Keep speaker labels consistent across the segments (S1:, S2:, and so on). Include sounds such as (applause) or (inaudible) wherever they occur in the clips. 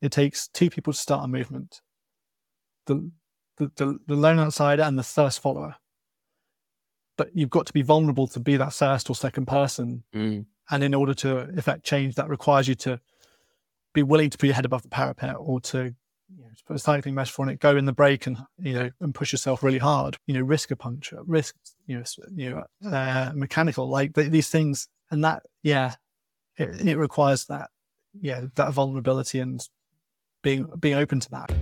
S1: it takes two people to start a movement. The the, the, the lone outsider and the first follower. But you've got to be vulnerable to be that first or second person.
S2: Mm.
S1: And in order to effect change, that requires you to be willing to put your head above the parapet or to, you know, to put a cycling metaphor on it, go in the break and, you know, and push yourself really hard, you know, risk a puncture, risk, you know, you know, uh, mechanical, like th- these things. And that, yeah, it, it requires that, yeah, that vulnerability and being, being open to that.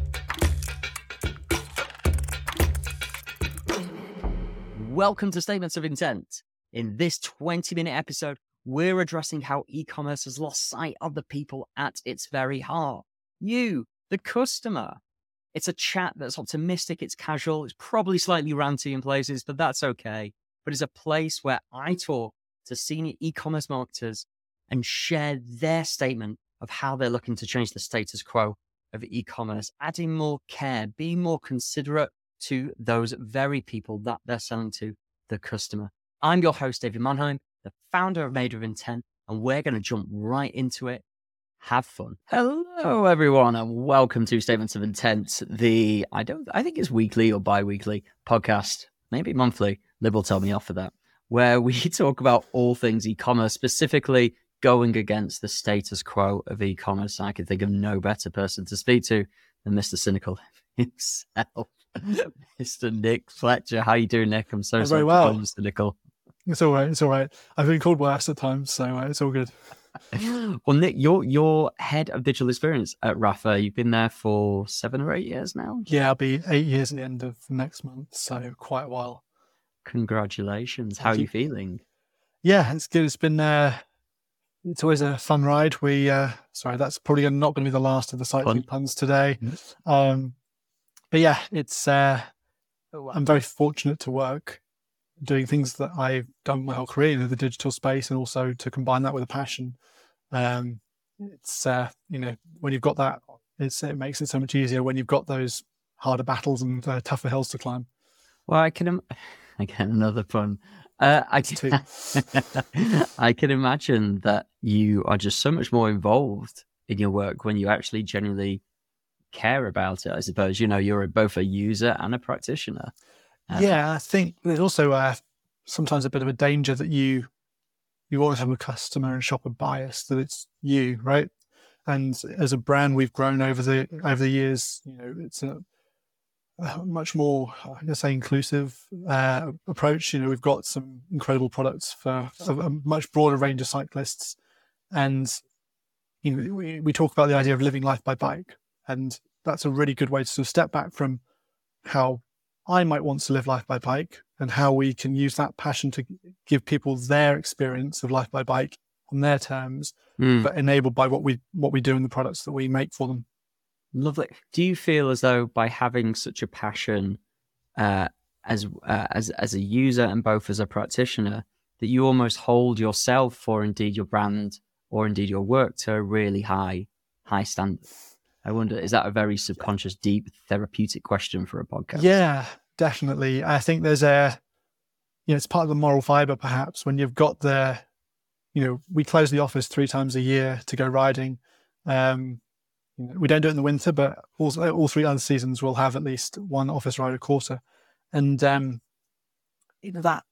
S2: Welcome to Statements of Intent. In this 20 minute episode, we're addressing how e commerce has lost sight of the people at its very heart. You, the customer. It's a chat that's optimistic, it's casual, it's probably slightly ranty in places, but that's okay. But it's a place where I talk to senior e commerce marketers and share their statement of how they're looking to change the status quo of e commerce, adding more care, being more considerate to those very people that they're selling to, the customer. I'm your host, David Mannheim, the founder of Made of Intent, and we're going to jump right into it. Have fun. Hello, everyone, and welcome to Statements of Intent, the I don't I think it's weekly or bi-weekly podcast, maybe monthly. Lib will tell me off for that, where we (laughs) talk about all things e-commerce, specifically going against the status quo of e-commerce. I can think of no better person to speak to than Mr. Cynical (laughs) himself. (laughs) Mr. Nik Fletcher. How you doing, Nik? I'm so
S1: I'm
S2: sorry
S1: very well.
S2: Mr. Nickel.
S1: It's all right. It's all right. I've been called worse at times, so uh, it's all good. (laughs)
S2: well, Nik, you're you're head of digital experience at Rapha. You've been there for seven or eight years now.
S1: Yeah, I'll be eight years at the end of next month, so quite a while.
S2: Congratulations. How are you
S1: you.
S2: feeling?
S1: Yeah, it's good. It's been uh, it's always a fun ride. We uh, sorry, that's probably not going to be the last of the cycling
S2: Fun.
S1: puns today.
S2: Mhm.
S1: Um, but yeah, it's uh, I'm very fortunate to work doing things that I've done my whole career in the digital space, and also to combine that with a passion. Um, it's uh, you know when you've got that, it's it makes it so much easier when you've got those harder battles and uh, tougher hills to climb.
S2: Well, I can. Im- Again, another pun. Uh, I (laughs) can, (laughs) I can imagine that you are just so much more involved in your work when you actually genuinely care about it. I suppose you know you're a- both a user and a practitioner. Um,
S1: yeah, I think there's also uh, sometimes a bit of a danger that you you always have a customer and shopper bias that it's you, right? And as a brand, we've grown over the over the years. You know, it's a much more, I guess, say, inclusive uh, approach. You know, we've got some incredible products for a, a much broader range of cyclists, and you know, we, we talk about the idea of living life by bike, and that's a really good way to sort of step back from how I might want to live life by bike and how we can use that passion to give people their experience of life by bike on their terms,
S2: Mm.
S1: but enabled by what we what we do in the products that we make for them.
S2: Lovely. Do you feel as though by having such a passion uh, as uh, as as a user and both as a practitioner, that you almost hold yourself or indeed your brand or indeed your work to a really high high standard? I wonder, is that a very subconscious, deep, therapeutic question for a podcast?
S1: Yeah, definitely. I think there's a, you know, it's part of the moral fiber perhaps when you've got the, you know, we close the office three times a year to go riding. Um, you know, we don't do it in the winter, but all, all three other seasons will have at least one office ride a quarter. And, um, you know, that,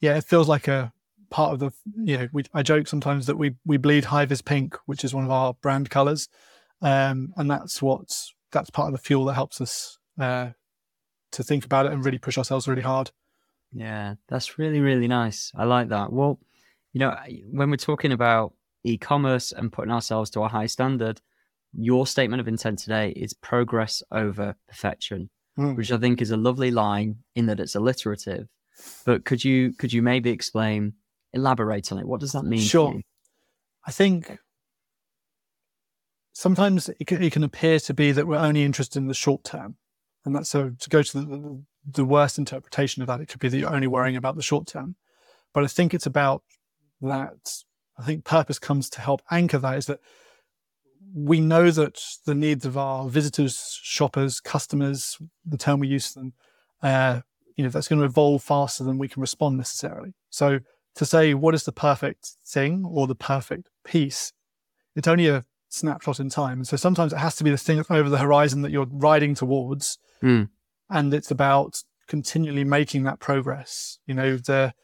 S1: yeah, it feels like a part of the, you know, we, I joke sometimes that we, we bleed high vis pink, which is one of our brand colors. Um, and that's what's, that's part of the fuel that helps us, uh, to think about it and really push ourselves really hard.
S2: Yeah, that's really, really nice. I like that. Well, you know, when we're talking about e commerce and putting ourselves to a high standard, your statement of intent today is progress over perfection,
S1: Mm.
S2: which I think is a lovely line in that it's alliterative. But could you could you maybe explain, elaborate on it? What does that mean?
S1: Sure. I think sometimes it can, it can appear to be that we're only interested in the short term. And that's so to go to the, the worst interpretation of that, it could be that you're only worrying about the short term. But I think it's about that. I think purpose comes to help anchor that is that we know that the needs of our visitors, shoppers, customers, the term we use for them, uh, you know, that's going to evolve faster than we can respond necessarily. So to say what is the perfect thing or the perfect piece, it's only a snapshot in time. And so sometimes it has to be the thing over the horizon that you're riding towards.
S2: Mm.
S1: And it's about continually making that progress. You know, the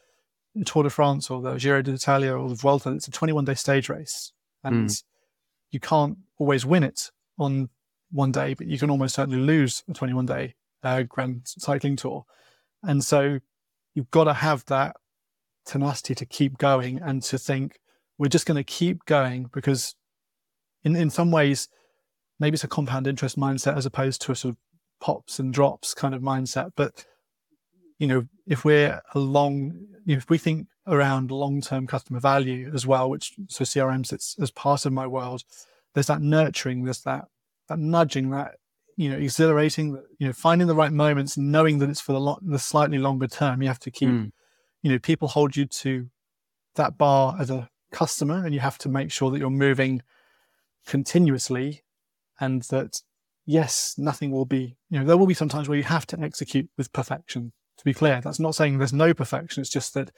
S1: Tour de France or the Giro d'Italia or the Vuelta, it's a 21 day stage race. And mm. You can't always win it on one day, but you can almost certainly lose a 21 day uh, grand cycling tour. And so you've got to have that tenacity to keep going and to think, we're just going to keep going because in, in some ways, maybe it's a compound interest mindset as opposed to a sort of pops and drops kind of mindset. But, you know, if we're a long, if we think around long term customer value as well, which so CRM sits as part of my world, there's that nurturing, there's that, that nudging, that, you know, exhilarating, you know, finding the right moments, knowing that it's for the, lo- the slightly longer term. You have to keep, mm. you know, people hold you to that bar as a customer and you have to make sure that you're moving continuously and that yes nothing will be you know there will be some times where you have to execute with perfection to be clear that's not saying there's no perfection it's just that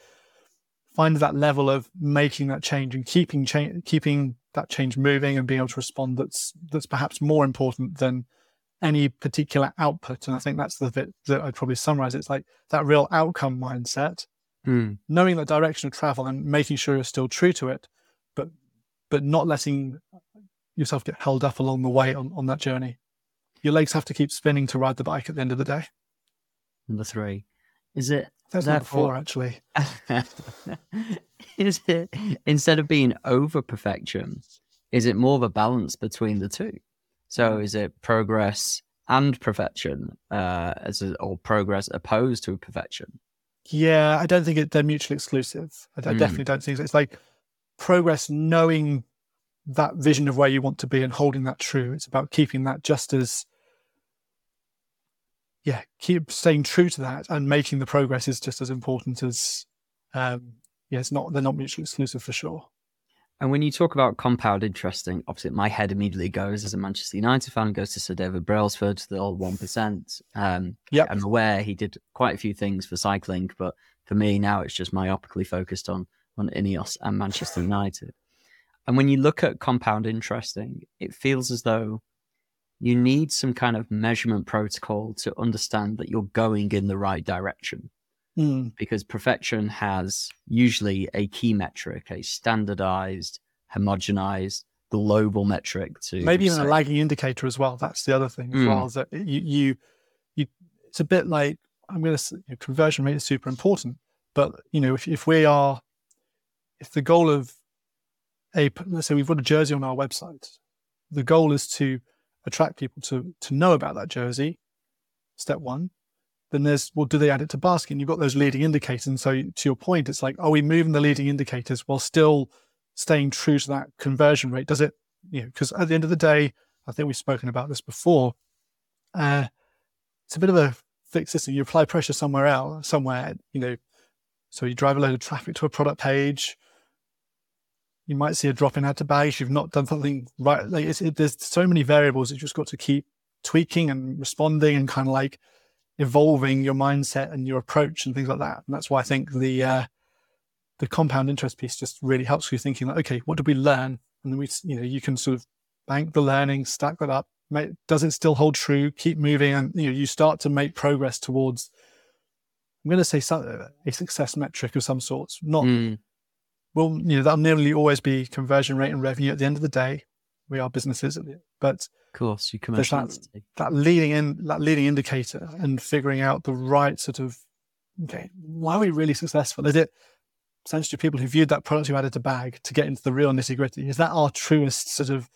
S1: find that level of making that change and keeping change keeping that change moving and being able to respond that's that's perhaps more important than any particular output and i think that's the bit that i'd probably summarize it's like that real outcome mindset
S2: mm.
S1: knowing the direction of travel and making sure you're still true to it, but but not letting yourself get held up along the way on, on that journey. Your legs have to keep spinning to ride the bike at the end of the day.
S2: Number three. Is it
S1: that's four actually. (laughs)
S2: is it instead of being over perfection, is it more of a balance between the two? So is it progress and perfection, uh, as a, or progress opposed to perfection?
S1: Yeah, I don't think it, they're mutually exclusive. I, I mm. definitely don't think so. It's like progress, knowing that vision of where you want to be and holding that true. It's about keeping that just as, yeah, keep staying true to that and making the progress is just as important as, um, yeah, it's not, they're not mutually exclusive for sure.
S2: And when you talk about compound interesting, obviously my head immediately goes as a Manchester United fan, goes to Sir David Brailsford, the old one percent. Um,
S1: yep.
S2: I'm aware he did quite a few things for cycling, but for me now it's just myopically focused on on Ineos and Manchester United. And when you look at compound interesting, it feels as though you need some kind of measurement protocol to understand that you're going in the right direction.
S1: Mm.
S2: Because perfection has usually a key metric, a standardized, homogenized, global metric to
S1: maybe even say. a lagging indicator as well. That's the other thing as mm. well. Is that you, you, you, it's a bit like I'm going to you know, conversion rate is super important, but you know if if we are, if the goal of a let's say we've got a jersey on our website, the goal is to attract people to to know about that jersey. Step one, then there's well, do they add it to basket? And you've got those leading indicators. And so to your point, it's like, are we moving the leading indicators while still staying true to that conversion rate? Does it, you know, because at the end of the day, I think we've spoken about this before. Uh, it's a bit of a fixed system. You apply pressure somewhere else, somewhere, you know, so you drive a load of traffic to a product page. You might see a drop in bags. You've not done something right. Like it, there's so many variables. You just got to keep tweaking and responding and kind of like evolving your mindset and your approach and things like that. And that's why I think the uh, the compound interest piece just really helps you thinking like, okay, what did we learn? And then we, you know, you can sort of bank the learning, stack that up. Make, does it still hold true? Keep moving, and you know, you start to make progress towards. I'm going to say some, a success metric of some sorts. Not, mm. Well, you know, that'll nearly always be conversion rate and revenue. At the end of the day, we are businesses, but of
S2: course, you
S1: there's that, that leading in that leading indicator and figuring out the right sort of okay, why are we really successful? Is it essentially people who viewed that product who added to bag to get into the real nitty gritty? Is that our truest sort of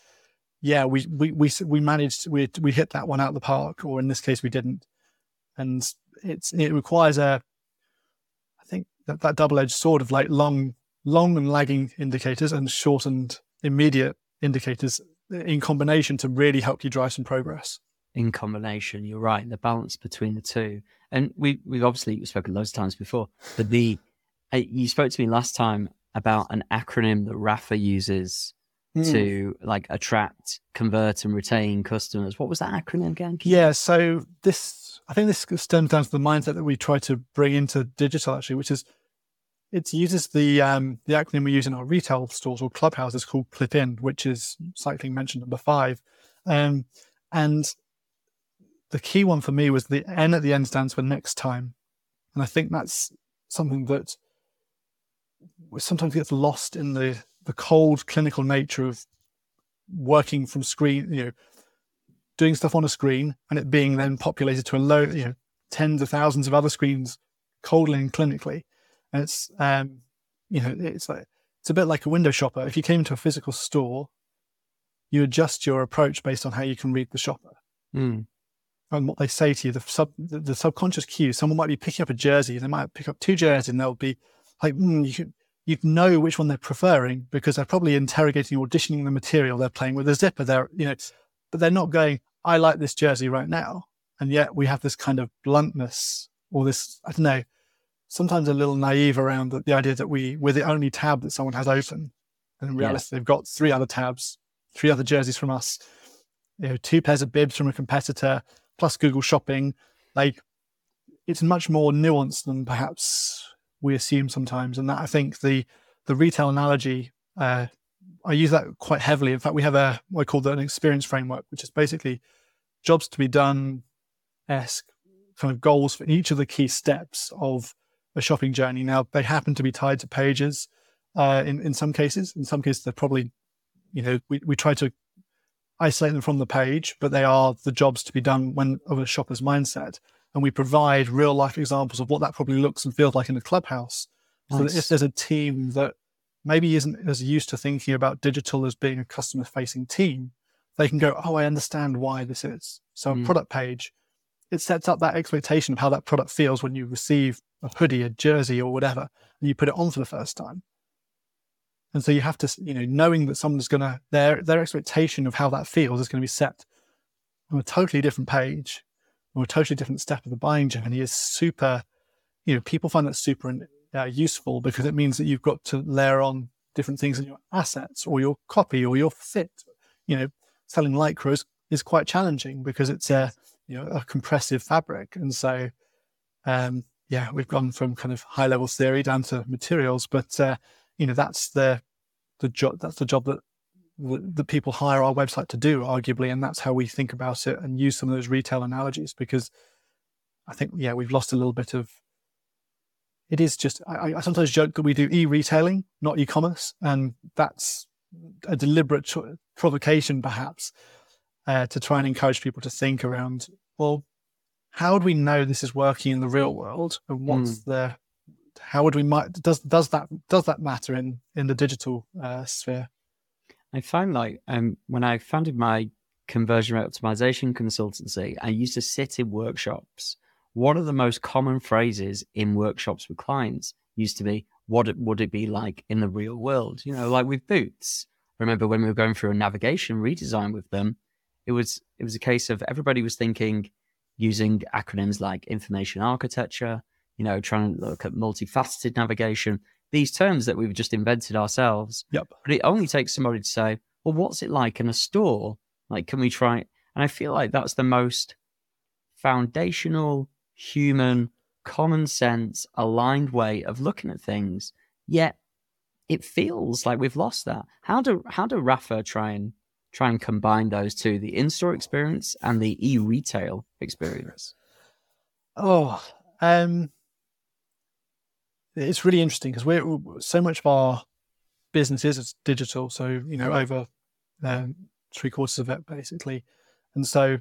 S1: yeah, we we we we managed we we hit that one out of the park, or in this case we didn't. And it's it requires a I think that, that double edged sword of like long long and lagging indicators and short and immediate indicators in combination to really help you drive some progress.
S2: In combination, you're right. The balance between the two, and we we've obviously spoken loads of times before, but the uh, you spoke to me last time about an acronym that Rapha uses mm. to like attract, convert, and retain customers. What was that acronym again?
S1: Yeah, so this I think this stems down to the mindset that we try to bring into digital actually, which is it uses the um, the acronym we use in our retail stores or clubhouses called Clip In, which is cycling mentioned number five. Um, and the key one for me was the N at the end stands for next time, and I think that's something that sometimes gets lost in the the cold clinical nature of working from screen, you know, doing stuff on a screen and it being then populated to a low, you know, tens of thousands of other screens coldly and clinically. It's, um, you know, it's like, it's a bit like a window shopper. If you came to a physical store, you adjust your approach based on how you can read the shopper.
S2: Mm.
S1: And what they say to you, the sub, the, the, subconscious cue. Someone might be picking up a jersey, they might pick up two jerseys, and they'll be like, mm, you can, you'd know which one they're preferring because they're probably interrogating, auditioning the material they're playing with a zipper. They're, you know, but they're not going, I like this jersey right now. And yet we have this kind of bluntness or this, I don't know, sometimes a little naive around the, the idea that we, we're the only tab that someone has open. And in reality, yeah. they've got three other tabs, three other jerseys from us, you know, two pairs of bibs from a competitor, plus Google Shopping. Like, it's much more nuanced than perhaps we assume sometimes. And that I think the the retail analogy, uh, I use that quite heavily. In fact, we have a what I call an experience framework, which is basically jobs to be done esque kind of goals for each of the key steps of a shopping journey. Now they happen to be tied to pages uh, in in some cases. In some cases, they're probably you know we, we try to isolate them from the page, but they are the jobs to be done when of a shopper's mindset and we provide real life examples of what that probably looks and feels like in a clubhouse. Nice. So that if there's a team that maybe isn't as used to thinking about digital as being a customer facing team, they can go, Oh, I understand why this is. So mm. a product page, it sets up that expectation of how that product feels when you receive a hoodie, a jersey or whatever, and you put it on for the first time. And so you have to, you know, knowing that someone's going to, their, their expectation of how that feels is going to be set on a totally different page or a totally different step of the buying journey is super, you know, people find that super uh, useful because it means that you've got to layer on different things in your assets or your copy or your fit. You know, selling lycras is quite challenging because it's a, you know, a compressive fabric. And so, um, yeah, we've gone from kind of high level theory down to materials, but, uh, you know, that's the, the job, that's the job that that people hire our website to do, arguably, and that's how we think about it and use some of those retail analogies because I think yeah we've lost a little bit of. It is just I, I sometimes joke that we do e-retailing, not e-commerce, and that's a deliberate cho- provocation, perhaps, uh, to try and encourage people to think around well, how do we know this is working in the real world, and what's mm. the how would we might does does that does that matter in in the digital uh, sphere?
S2: I find like um, when I founded my conversion rate optimization consultancy, I used to sit in workshops. One of the most common phrases in workshops with clients used to be, "What would it be like in the real world?" You know, like with boots. I remember when we were going through a navigation redesign with them, it was it was a case of everybody was thinking using acronyms like information architecture, you know, trying to look at multifaceted navigation these terms that we've just invented ourselves.
S1: Yep.
S2: But it only takes somebody to say, well, what's it like in a store? Like, can we try? it? And I feel like that's the most foundational, human, common sense, aligned way of looking at things. Yet it feels like we've lost that. How do how do Rapha try and try and combine those two, the in-store experience and the e-retail experience?
S1: Oh, um, it's really interesting because we're so much of our business is digital. So you know, over um, three quarters of it basically, and so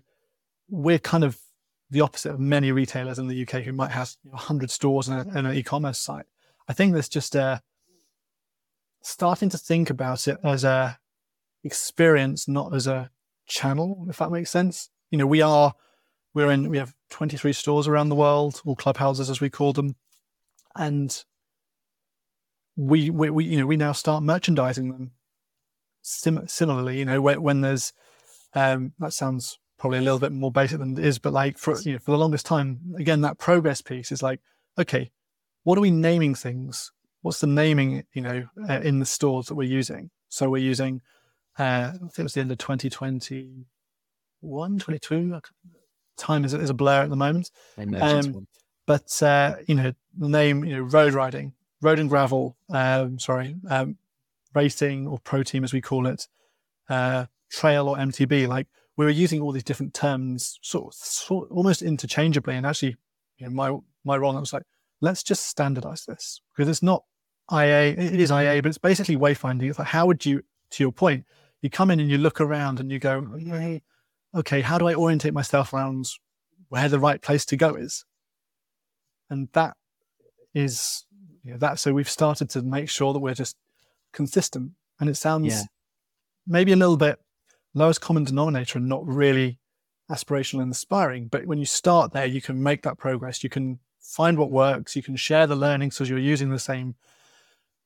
S1: we're kind of the opposite of many retailers in the UK who might have you know, 100 stores and, a, and an e-commerce site. I think there's just a starting to think about it as a experience, not as a channel, if that makes sense. You know, we are we're in we have 23 stores around the world, or clubhouses as we call them and we, we, we, you know, we now start merchandising them. Sim- similarly, you know, when, when there's, um, that sounds probably a little bit more basic than it is, but like for, you know, for the longest time, again, that progress piece is like, okay, what are we naming things? What's the naming, you know, uh, in the stores that we're using? So we're using, uh, I think it was the end of 2021, 22. Time is, is a blur at the moment. Um, but uh, you know, the name, you know, road riding road and gravel, um, sorry, um, racing or pro team as we call it, uh, trail or MTB, like we were using all these different terms sort of, sort almost interchangeably. And actually, you know, my my role, I was like, let's just standardize this because it's not IA, it is IA, but it's basically wayfinding. It's like, how would you, to your point, you come in and you look around and you go, okay, how do I orientate myself around where the right place to go is? And that is, you know, that. So we've started to make sure that we're just consistent. And it sounds yeah. maybe a little bit lowest common denominator and not really aspirational and inspiring. But when you start there, you can make that progress. You can find what works. You can share the learning because you're using the same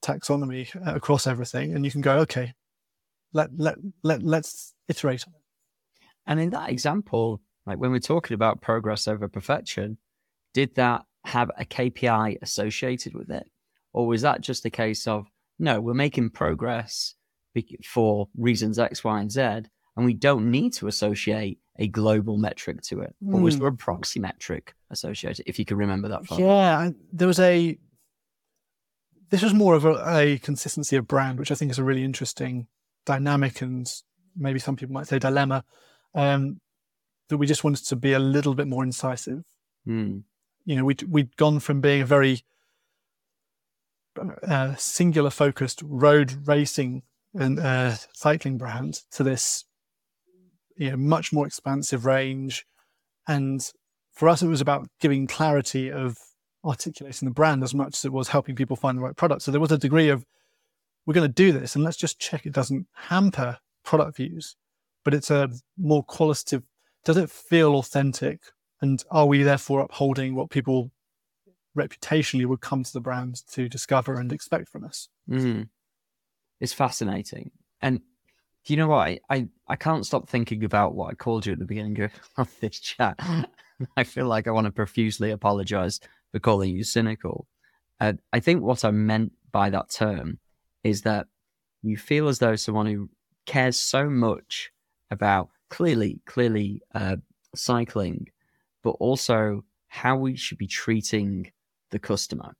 S1: taxonomy uh, across everything, and you can go, okay, let let let let's iterate on it.
S2: And in that example, like when we're talking about progress over perfection, did that have a KPI associated with it, or was that just a case of no, we're making progress for reasons X, Y, and Z, and we don't need to associate a global metric to it. Or was hmm. there a proxy metric associated, if you can remember that far?
S1: Yeah, there was a. This was more of a, a consistency of brand, which I think is a really interesting dynamic and maybe some people might say dilemma. Um, that we just wanted to be a little bit more incisive.
S2: Mm.
S1: You know, we'd, we'd gone from being a very uh, singular focused road racing and uh, cycling brand to this you know, much more expansive range. And for us, it was about giving clarity of articulating the brand as much as it was helping people find the right product. So there was a degree of, we're going to do this and let's just check it doesn't hamper product views, but it's a more qualitative. Does it feel authentic? And are we therefore upholding what people reputationally would come to the brand to discover and expect from us?
S2: Mm. It's fascinating. And do you know what? I, I, I can't stop thinking about what I called you at the beginning of (laughs) this chat. (laughs) I feel like I want to profusely apologize for calling you cynical. Uh, I think what I meant by that term is that you feel as though someone who cares so much about clearly, clearly uh, cycling, but also how we should be treating the customer.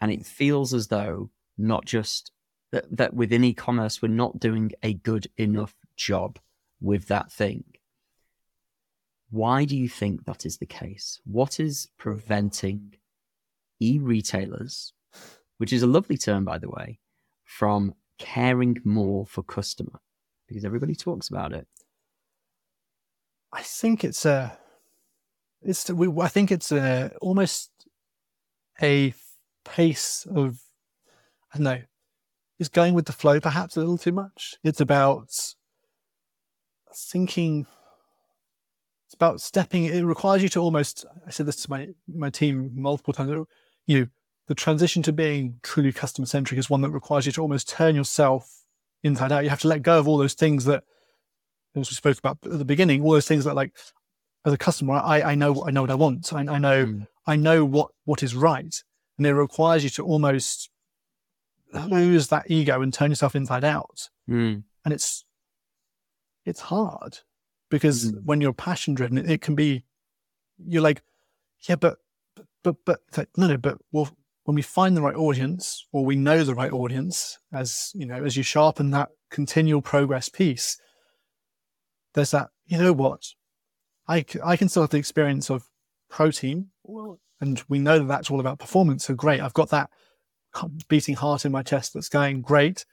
S2: And it feels as though not just that, that within e-commerce we're not doing a good enough job with that thing. Why do you think that is the case? What is preventing e-retailers, which is a lovely term by the way, from caring more for customer? Because everybody talks about it.
S1: I think it's a, it's we, I think it's a almost a pace of I don't know is going with the flow perhaps a little too much. It's about thinking. It's about stepping. It requires you to almost. I said this to my my team multiple times. You the transition to being truly customer centric is one that requires you to almost turn yourself inside out. You have to let go of all those things that, as we spoke about at the beginning, all those things that like as a customer, I, I know I know what I want. I, I know mm. I know what what is right, and it requires you to almost lose that ego and turn yourself inside out.
S2: Mm.
S1: And it's it's hard because mm. when you're passion driven, it, it, can be you're like, yeah, but but but, but no no, but well, when we find the right audience or we know the right audience, as you know, as you sharpen that continual progress piece, there's that. You know what? I I can still have the experience of pro team, and we know that that's all about performance. So great, I've got that beating heart in my chest that's going great.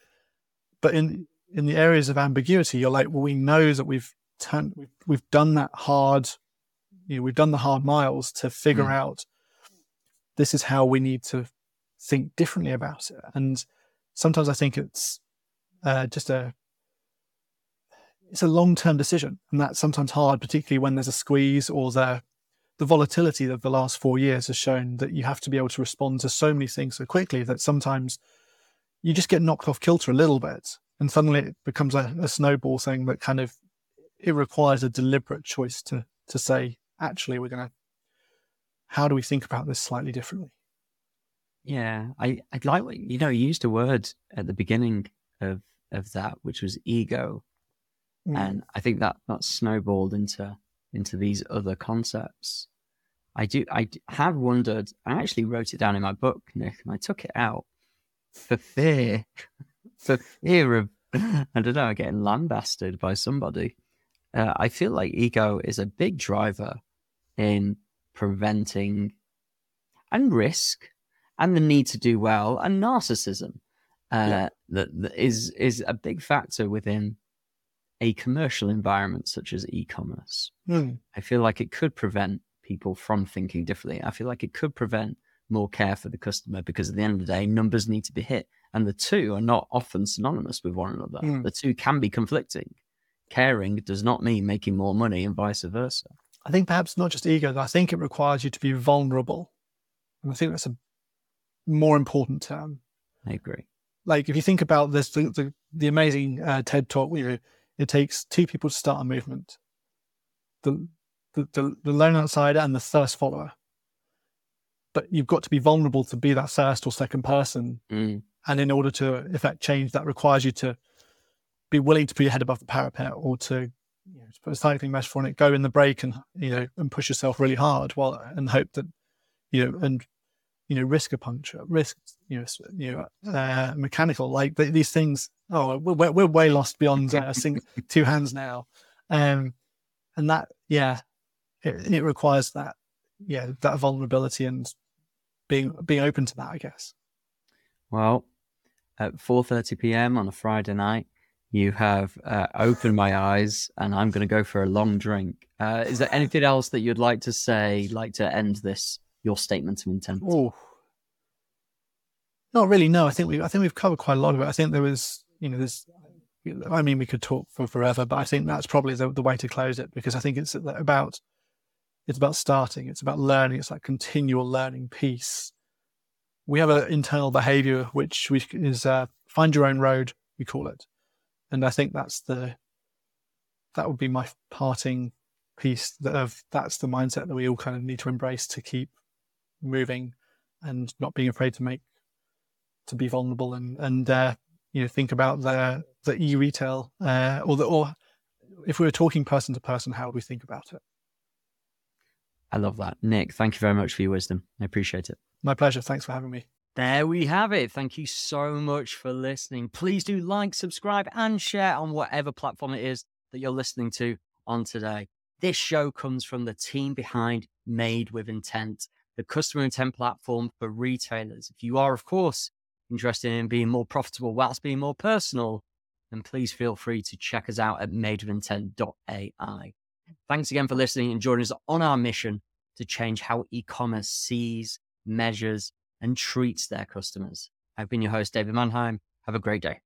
S1: But in in the areas of ambiguity, you're like, well, we know that we've turned, we've, we've done that hard, you know, we've done the hard miles to figure mm. out this is how we need to think differently about it. And sometimes I think it's uh, just a it's a long term decision, and that's sometimes hard, particularly when there's a squeeze or the the volatility of the last four years has shown that you have to be able to respond to so many things so quickly that sometimes you just get knocked off kilter a little bit and suddenly it becomes a, a snowball thing that kind of it requires a deliberate choice to to say actually we're going to how do we think about this slightly differently
S2: yeah i i like what you know you used a word at the beginning of of that which was ego mm. and i think that that snowballed into into these other concepts. I do. I have wondered. I actually wrote it down in my book, Nik, and I took it out for fear, (laughs) for fear of (laughs) I don't know, getting lambasted by somebody. Uh, I feel like ego is a big driver in preventing and risk and the need to do well and narcissism uh, yeah. that, that is is a big factor within a commercial environment such as e-commerce. Mm. I feel like it could prevent people from thinking differently. I feel like it could prevent more care for the customer because at the end of the day, numbers need to be hit. And the two are not often synonymous with one another. Mm. The two can be conflicting. Caring does not mean making more money and vice versa.
S1: I think perhaps not just ego, I think it requires you to be vulnerable. And I think that's a more important term.
S2: I agree.
S1: Like if you think about this, the, the, the amazing uh, TED talk, you know, it takes two people to start a movement. The, the, the, the lone outsider and the first follower but you've got to be vulnerable to be that first or second person. Mm. And in order to effect change, that requires you to be willing to put your head above the parapet or to, to put a cycling metaphor on it, go in the break and, you know, and push yourself really hard while, and hope that, you know, and, you know, risk a puncture, risk, you know, you know, uh, mechanical, like these things. Oh, we're, we're way lost beyond uh, sing, (laughs) two hands now. Um, and that, yeah, it, it requires that, yeah, that vulnerability and being being open to that, I guess.
S2: Well, at 4:30 p.m. on a Friday night, you have uh, opened my eyes, and I'm going to go for a long drink. Uh, is there anything else that you'd like to say, like to end this your statement of intent?
S1: Oh, not really. No, I think we I think we've covered quite a lot of it. I think there was, you know, there's. I mean, we could talk for forever, but I think that's probably the, the way to close it because I think it's about it's about starting. It's about learning. It's like continual learning piece. We have an internal behavior which we, is uh, find your own road. We call it, and I think that's the that would be my parting piece. Of that's the mindset that we all kind of need to embrace to keep moving and not being afraid to make to be vulnerable and and uh, you know think about the the e retail uh, or the or if we were talking person to person, how would we think about it?
S2: I love that. Nik, thank you very much for your wisdom. I appreciate it.
S1: My pleasure. Thanks for having me.
S2: There we have it. Thank you so much for listening. Please do like, subscribe, and share on whatever platform it is that you're listening to on today. This show comes from the team behind Made with Intent, the customer intent platform for retailers. If you are, of course, interested in being more profitable whilst being more personal, then please feel free to check us out at madewithintent.ai. Thanks again for listening and joining us on our mission to change how e commerce sees, measures, and treats their customers. I've been your host, David Mannheim. Have a great day.